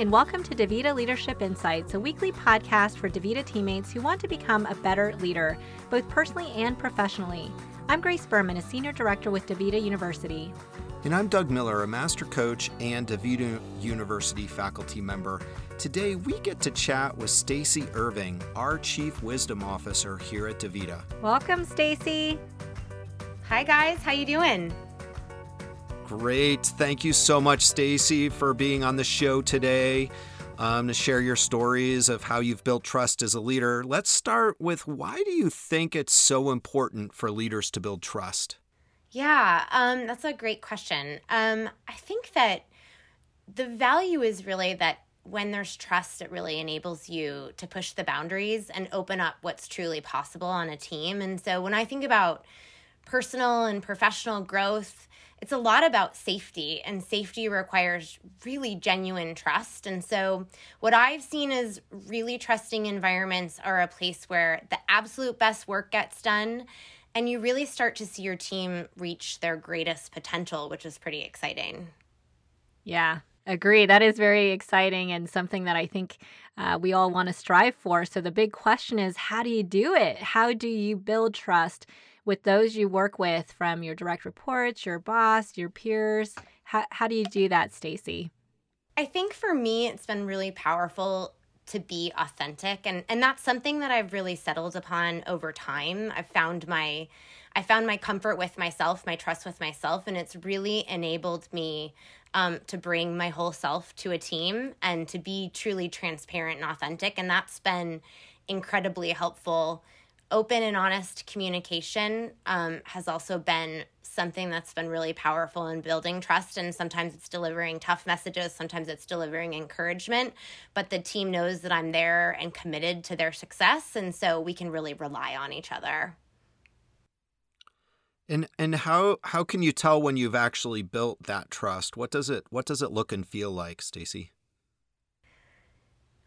and welcome to DaVita Leadership Insights, a weekly podcast for DaVita teammates who want to become a better leader, both personally and professionally. I'm Grace Berman, a Senior Director with DaVita University. And I'm Doug Miller, a Master Coach and DaVita University faculty member. Today, we get to chat with Stacy Irving, our Chief Wisdom Officer here at DaVita. Welcome, Stacy. Hi, guys. How you doing? Great. Thank you so much, Stacy, for being on the show today. Um, to share your stories of how you've built trust as a leader. Let's start with why do you think it's so important for leaders to build trust? Yeah, um, that's a great question. Um, I think that the value is really that when there's trust, it really enables you to push the boundaries and open up what's truly possible on a team. And so when I think about personal and professional growth, it's a lot about safety, and safety requires really genuine trust. And so, what I've seen is really trusting environments are a place where the absolute best work gets done, and you really start to see your team reach their greatest potential, which is pretty exciting. Yeah, agree. That is very exciting and something that I think uh, we all want to strive for. So, the big question is how do you do it? How do you build trust? With those you work with from your direct reports, your boss, your peers? How, how do you do that, Stacy? I think for me, it's been really powerful to be authentic and and that's something that I've really settled upon over time. I've found my I found my comfort with myself, my trust with myself, and it's really enabled me um, to bring my whole self to a team and to be truly transparent and authentic. And that's been incredibly helpful open and honest communication um, has also been something that's been really powerful in building trust. And sometimes it's delivering tough messages, sometimes it's delivering encouragement. But the team knows that I'm there and committed to their success. And so we can really rely on each other. And and how how can you tell when you've actually built that trust? What does it what does it look and feel like, Stacy?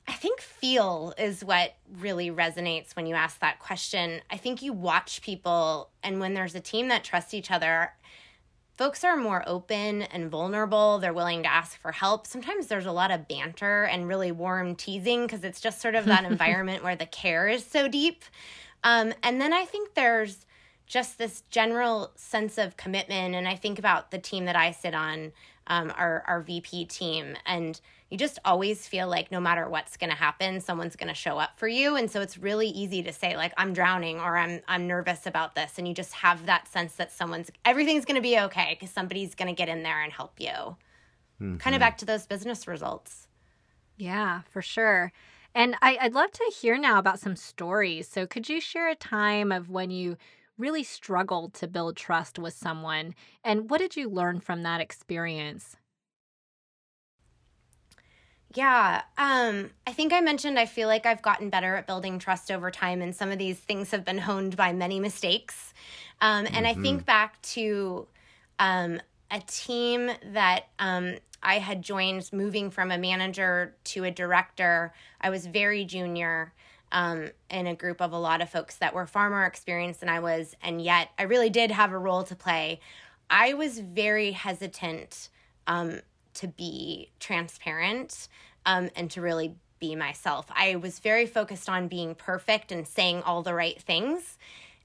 I think feel is what really resonates when you ask that question. I think you watch people, and when there's a team that trusts each other, folks are more open and vulnerable. They're willing to ask for help. Sometimes there's a lot of banter and really warm teasing because it's just sort of that environment where the care is so deep. Um, and then I think there's just this general sense of commitment. And I think about the team that I sit on, um, our, our VP team, and you just always feel like no matter what's going to happen someone's going to show up for you. And so it's really easy to say like i'm drowning or i'm i'm nervous about this. And you just have that sense that someone's everything's going to be okay because somebody's going to get in there and help you. Mm-hmm. kind of back to those business results. Yeah for sure. And I, i'd love to hear now about some stories. So could you share a time of when you really struggled to build trust with someone? And what did you learn from that experience yeah, um, I think I mentioned I feel like I've gotten better at building trust over time, and some of these things have been honed by many mistakes. Um, and mm-hmm. I think back to um, a team that um, I had joined moving from a manager to a director. I was very junior um, in a group of a lot of folks that were far more experienced than I was, and yet I really did have a role to play. I was very hesitant um, to be transparent um, and to really be myself. I was very focused on being perfect and saying all the right things.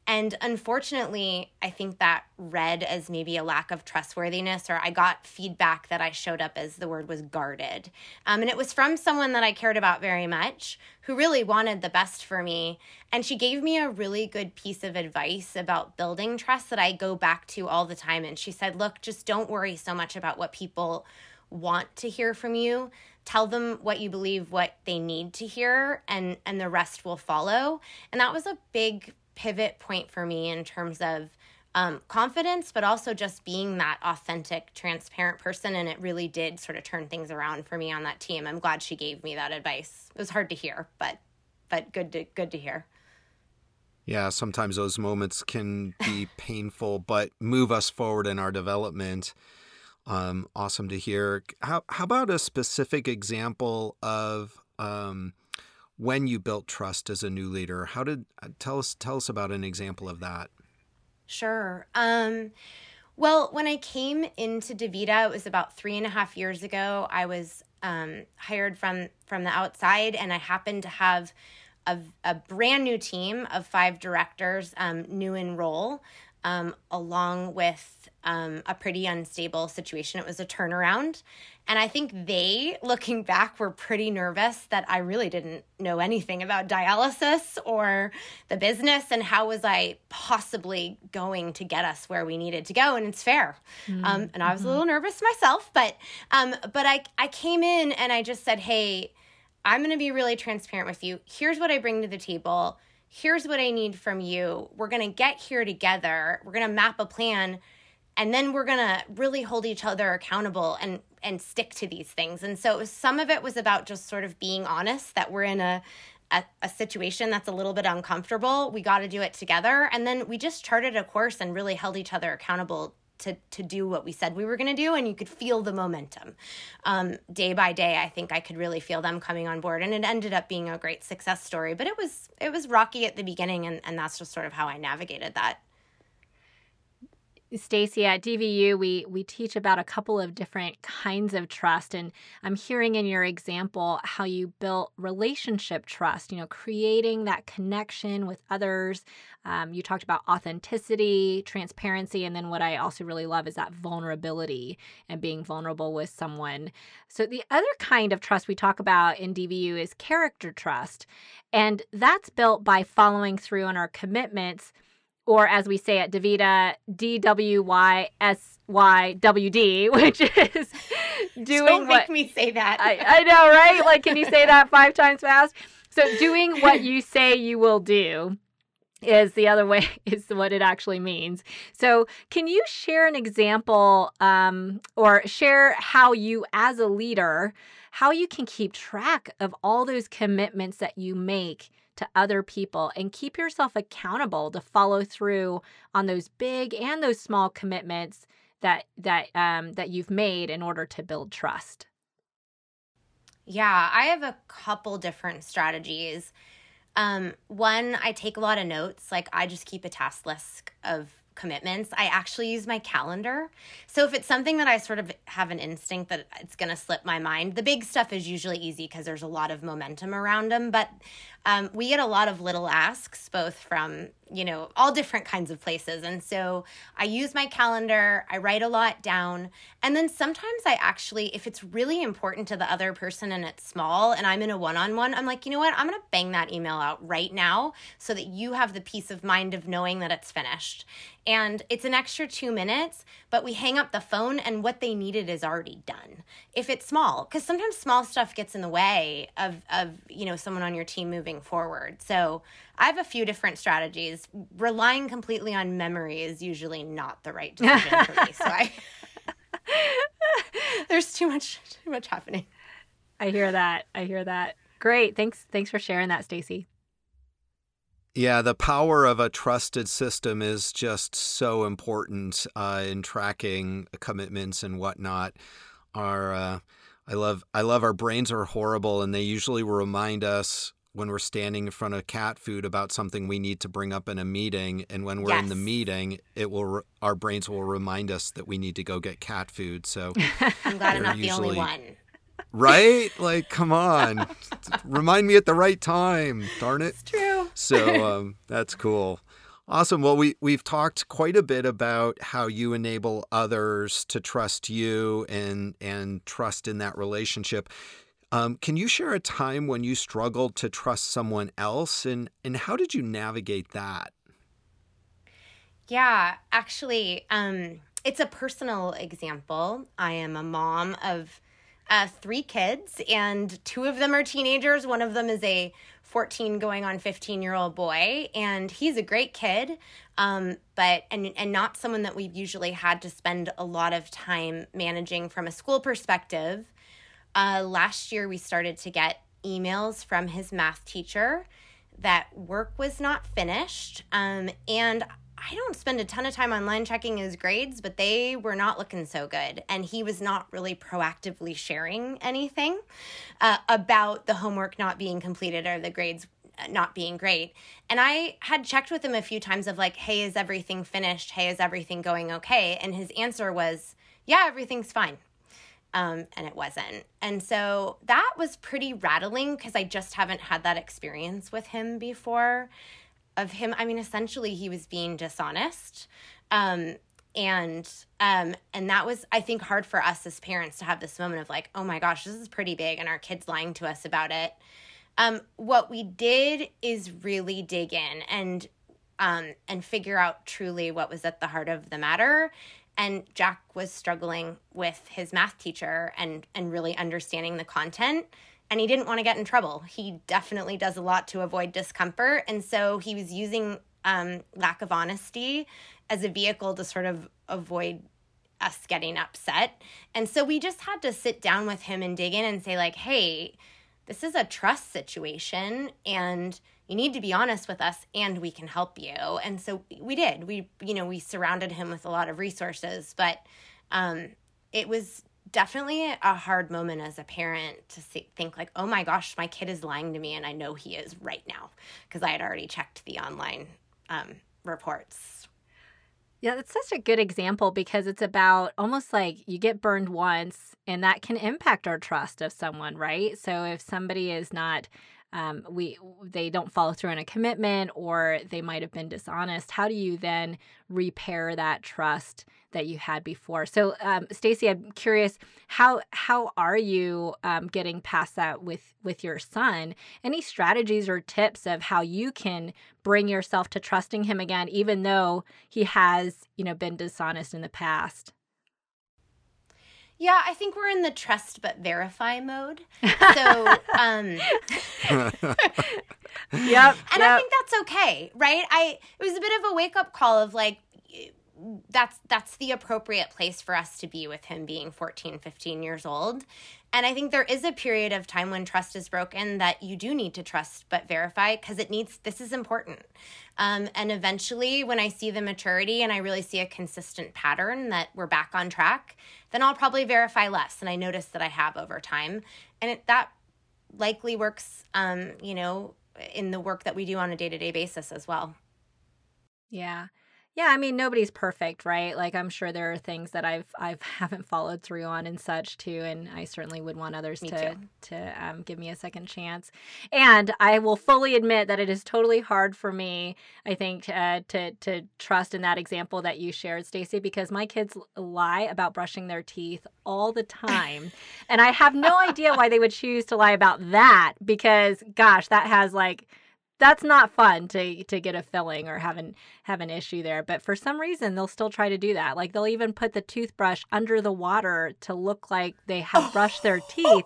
And unfortunately, I think that read as maybe a lack of trustworthiness, or I got feedback that I showed up as the word was guarded. Um, and it was from someone that I cared about very much, who really wanted the best for me. And she gave me a really good piece of advice about building trust that I go back to all the time. And she said, Look, just don't worry so much about what people want to hear from you tell them what you believe what they need to hear and and the rest will follow. And that was a big pivot point for me in terms of um, confidence but also just being that authentic transparent person. And it really did sort of turn things around for me on that team. I'm glad she gave me that advice. It was hard to hear but but good to good to hear. Yeah, sometimes those moments can be painful, but move us forward in our development. Um, awesome to hear. How, how about a specific example of um, when you built trust as a new leader? How did uh, tell us tell us about an example of that? Sure. Um, well, when I came into DaVita, it was about three and a half years ago. I was um, hired from from the outside, and I happened to have a, a brand new team of five directors, um, new in role, um, along with um, a pretty unstable situation. It was a turnaround. And I think they, looking back, were pretty nervous that I really didn't know anything about dialysis or the business and how was I possibly going to get us where we needed to go. And it's fair. Mm-hmm. Um, and I was a little nervous myself, but um, but I, I came in and I just said, hey, I'm going to be really transparent with you. Here's what I bring to the table here's what I need from you. We're going to get here together. We're going to map a plan and then we're going to really hold each other accountable and and stick to these things. And so some of it was about just sort of being honest that we're in a a, a situation that's a little bit uncomfortable. We got to do it together. And then we just charted a course and really held each other accountable to to do what we said we were going to do and you could feel the momentum. Um, day by day i think i could really feel them coming on board and it ended up being a great success story but it was it was rocky at the beginning and, and that's just sort of how i navigated that Stacy, at DVU, we we teach about a couple of different kinds of trust, and I'm hearing in your example how you built relationship trust. You know, creating that connection with others. Um, you talked about authenticity, transparency, and then what I also really love is that vulnerability and being vulnerable with someone. So the other kind of trust we talk about in DVU is character trust, and that's built by following through on our commitments or as we say at Davita, D W Y S Y W D, which is doing Don't what. make me say that. I, I know, right? Like, can you say that five times fast? So, doing what you say you will do is the other way is what it actually means so can you share an example um, or share how you as a leader how you can keep track of all those commitments that you make to other people and keep yourself accountable to follow through on those big and those small commitments that that um, that you've made in order to build trust. Yeah, I have a couple different strategies. Um, one, I take a lot of notes. Like I just keep a task list of commitments, I actually use my calendar. So if it's something that I sort of have an instinct that it's going to slip my mind, the big stuff is usually easy because there's a lot of momentum around them. But um, we get a lot of little asks, both from, you know, all different kinds of places. And so I use my calendar, I write a lot down. And then sometimes I actually, if it's really important to the other person and it's small and I'm in a one on one, I'm like, you know what? I'm going to bang that email out right now so that you have the peace of mind of knowing that it's finished. And it's an extra two minutes, but we hang up the phone and what they needed is already done. If it's small, because sometimes small stuff gets in the way of, of, you know, someone on your team moving moving forward. So I have a few different strategies. Relying completely on memory is usually not the right decision for me. So I there's too much too much happening. I hear that. I hear that. Great. Thanks thanks for sharing that, Stacy. Yeah, the power of a trusted system is just so important uh, in tracking commitments and whatnot. Our, uh, I love, I love. Our brains are horrible, and they usually remind us when we're standing in front of cat food about something we need to bring up in a meeting and when we're yes. in the meeting it will our brains will remind us that we need to go get cat food. So i'm glad i'm not usually, the only one. Right? Like come on. Remind me at the right time darn it. It's true. So um, that's cool. Awesome. Well, we we've talked quite a bit about how you enable others to trust you and and trust in that relationship. Um, can you share a time when you struggled to trust someone else and, and how did you navigate that? Yeah, actually, um, it's a personal example. I am a mom of uh, three kids, and two of them are teenagers. One of them is a 14 going on 15 year old boy, and he's a great kid, um, but and and not someone that we've usually had to spend a lot of time managing from a school perspective. Uh, last year, we started to get emails from his math teacher that work was not finished. Um, and I don't spend a ton of time online checking his grades, but they were not looking so good. And he was not really proactively sharing anything uh, about the homework not being completed or the grades not being great. And I had checked with him a few times of like, hey, is everything finished? Hey, is everything going okay? And his answer was, yeah, everything's fine. Um, and it wasn't. And so that was pretty rattling because I just haven't had that experience with him before. Of him, I mean, essentially, he was being dishonest. Um, and um and that was i think hard for us as parents to have this moment of like oh my gosh this is pretty big and our kids lying to us about it um what we did is really dig in and um and figure out truly what was at the heart of the matter and Jack was struggling with his math teacher and and really understanding the content and he didn't want to get in trouble. He definitely does a lot to avoid discomfort and so he was using um, lack of honesty as a vehicle to sort of avoid us getting upset. And so we just had to sit down with him and dig in and say like, "Hey, this is a trust situation and you need to be honest with us and we can help you. And so we did. We you know we surrounded him with a lot of resources but um, it was definitely a hard moment as a parent to see, think like oh my gosh my kid is lying to me and i know he is right now because i had already checked the online um, reports. Yeah, that's such a good example because it's about almost like you get burned once and that can impact our trust of someone, right? So if somebody is not um, we they don't follow through on a commitment or they might have been dishonest. How do you then repair that trust that you had before? So um, stacy i'm curious how how are you um, getting past that with with your son? Any strategies or tips of how you can bring yourself to trusting him again even though he has you know been dishonest in the past yeah, I think we're in the trust but verify mode. So, um Yep. And yep. I think that's okay, right? I it was a bit of a wake-up call of like that's that's the appropriate place for us to be with him being 14, 15 years old. And I think there is a period of time when trust is broken that you do need to trust but verify because it needs, this is important. Um, and eventually, when I see the maturity and I really see a consistent pattern that we're back on track, then I'll probably verify less. And I notice that I have over time. And it, that likely works, um, you know, in the work that we do on a day to day basis as well. Yeah. Yeah, I mean nobody's perfect, right? Like I'm sure there are things that I've I've haven't followed through on and such too, and I certainly would want others Me to too. to um, give me a second chance. And I will fully admit that it is totally hard for me. I think uh, to to trust in that example that you shared, Stacy, because my kids lie about brushing their teeth all the time, and I have no idea why they would choose to lie about that. Because gosh, that has like that's not fun to to get a filling or have an have an issue there. But for some reason, they'll still try to do that. Like they'll even put the toothbrush under the water to look like they have brushed their teeth.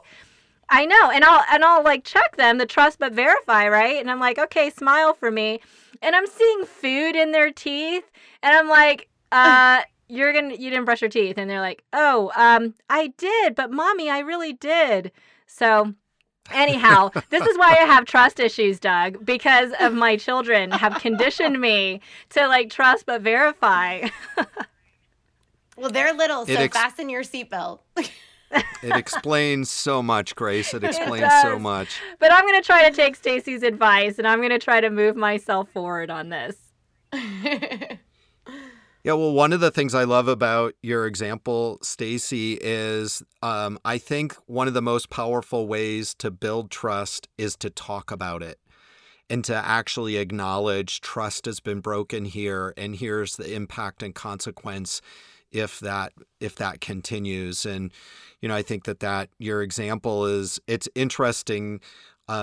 I know, and I'll and I'll like check them, the trust but verify, right? And I'm like, okay, smile for me, and I'm seeing food in their teeth, and I'm like, uh. You're gonna you didn't brush your teeth, and they're like, "Oh, um, I did, but mommy, I really did." So Anyhow, this is why I have trust issues, Doug, because of my children have conditioned me to like trust but verify. Well, they're little, so ex- fasten your seatbelt. It explains so much, Grace. It explains so much. but I'm going to try to take Stacy's advice and I'm going to try to move myself forward on this. Yeah, well, one of the things I love about your example, Stacy, is um, I think one of the most powerful ways to build trust is to talk about it and to actually acknowledge trust has been broken here, and here's the impact and consequence if that if that continues. And you know, I think that that your example is it's interesting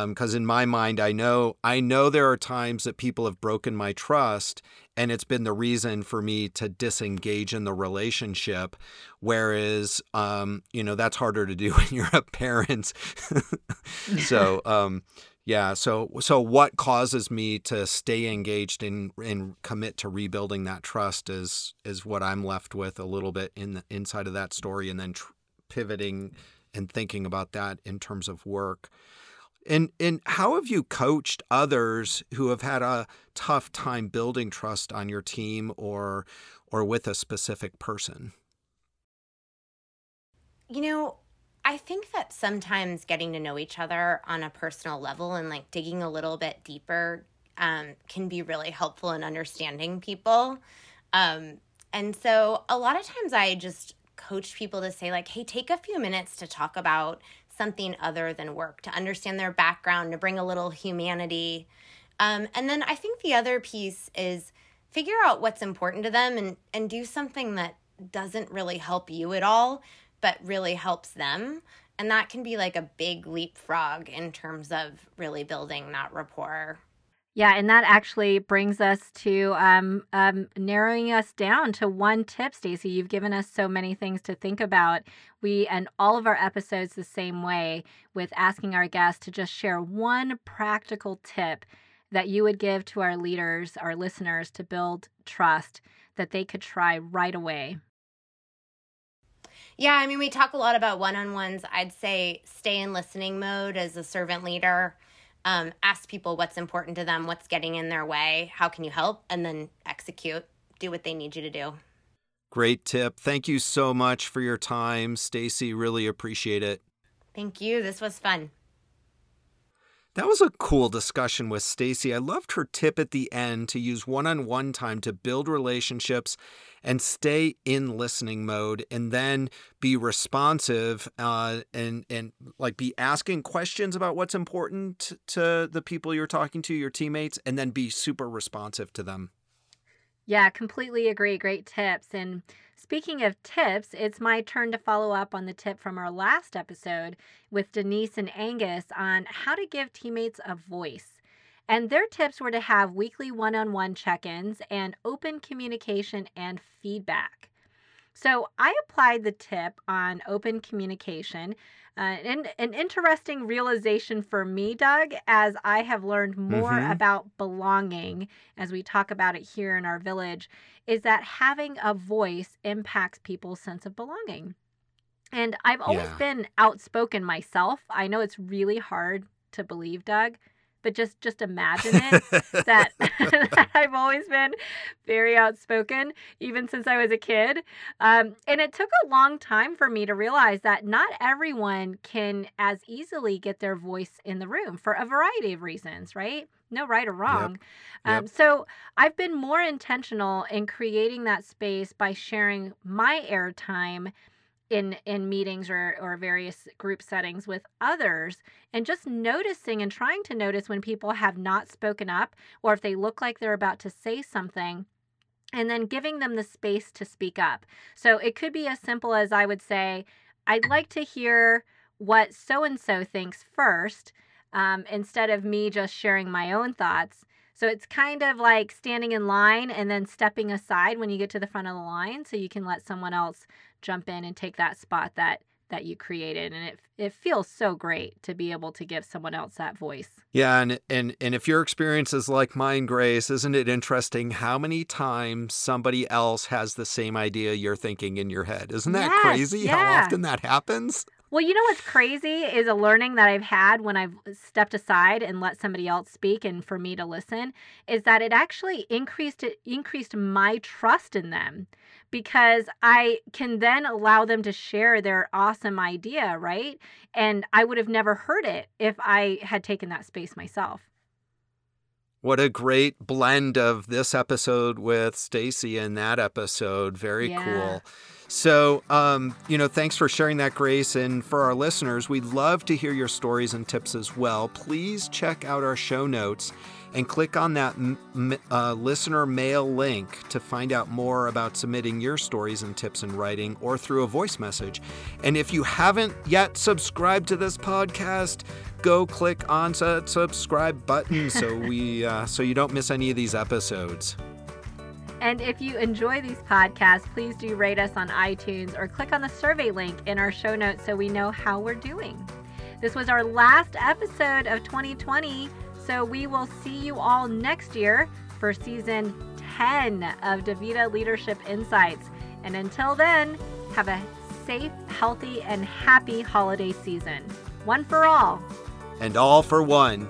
because in my mind i know i know there are times that people have broken my trust and it's been the reason for me to disengage in the relationship whereas um, you know that's harder to do when you're a parent. So um, yeah so so what causes me to stay engaged and and commit to rebuilding that trust is is what i'm left with a little bit in the inside of that story and then tr- pivoting and thinking about that in terms of work and and how have you coached others who have had a tough time building trust on your team or or with a specific person? You know, I think that sometimes getting to know each other on a personal level and like digging a little bit deeper um, can be really helpful in understanding people. Um, and so a lot of times I just coach people to say, like, hey, take a few minutes to talk about something other than work, to understand their background, to bring a little humanity. Um, and then I think the other piece is figure out what's important to them and, and do something that doesn't really help you at all, but really helps them. And that can be like a big leapfrog in terms of really building that rapport. Yeah, and that actually brings us to um, um, narrowing us down to one tip, Stacy. You've given us so many things to think about. We end all of our episodes the same way with asking our guests to just share one practical tip that you would give to our leaders, our listeners, to build trust that they could try right away. Yeah, I mean, we talk a lot about one on ones. I'd say stay in listening mode as a servant leader. Um, ask people what's important to them, what's getting in their way, how can you help, and then execute, do what they need you to do. Great tip. Thank you so much for your time, Stacy. Really appreciate it. Thank you. This was fun. That was a cool discussion with Stacy. I loved her tip at the end to use one-on-one time to build relationships and stay in listening mode and then be responsive uh, and and like be asking questions about what's important to the people you're talking to, your teammates, and then be super responsive to them. Yeah, completely agree. Great tips. And Speaking of tips, it's my turn to follow up on the tip from our last episode with Denise and Angus on how to give teammates a voice. And their tips were to have weekly one on one check ins and open communication and feedback. So I applied the tip on open communication uh, and an interesting realization for me, Doug, as I have learned more mm-hmm. about belonging, as we talk about it here in our village, is that having a voice impacts people's sense of belonging. And I've always yeah. been outspoken myself. I know it's really hard to believe, Doug, but just just imagine it that, that, I've always been very outspoken, even since I was a kid. Um, and it took a long time for me to realize that not everyone can as easily get their voice in the room for a variety of reasons, right? No right or wrong. Yep. Um, So I've been more intentional in creating that space by sharing my airtime in in meetings or or various group settings with others and just noticing and trying to notice when people have not spoken up or if they look like they're about to say something and then giving them the space to speak up. So it could be as simple as I would say, I'd like to hear what so and so thinks first, um, instead of me just sharing my own thoughts. So it's kind of like standing in line and then stepping aside when you get to the front of the line so you can let someone else jump in and take that spot that that you created and it it feels so great to be able to give someone else that voice. Yeah, and and and if your experience is like mine, Grace, isn't it interesting how many times somebody else has the same idea you're thinking in your head? Isn't that yes, crazy yeah. how often that happens? Well, you know what's crazy is a learning that I've had when I've stepped aside and let somebody else speak and for me to listen is that it actually increased it increased my trust in them because I can then allow them to share their awesome idea, right? And I would have never heard it if I had taken that space myself. What a great blend of this episode with Stacy and that episode. Very yeah. cool. So, um, you know, thanks for sharing that, Grace. And for our listeners, we'd love to hear your stories and tips as well. Please check out our show notes and click on that m- uh, listener mail link to find out more about submitting your stories and tips in writing or through a voice message. And if you haven't yet subscribed to this podcast, go click on that subscribe button so we uh, so you don't miss any of these episodes. And if you enjoy these podcasts, please do rate us on iTunes or click on the survey link in our show notes so we know how we're doing. This was our last episode of 2020, so we will see you all next year for season 10 of Davita Leadership Insights. And until then, have a safe, healthy, and happy holiday season. One for all. And all for one.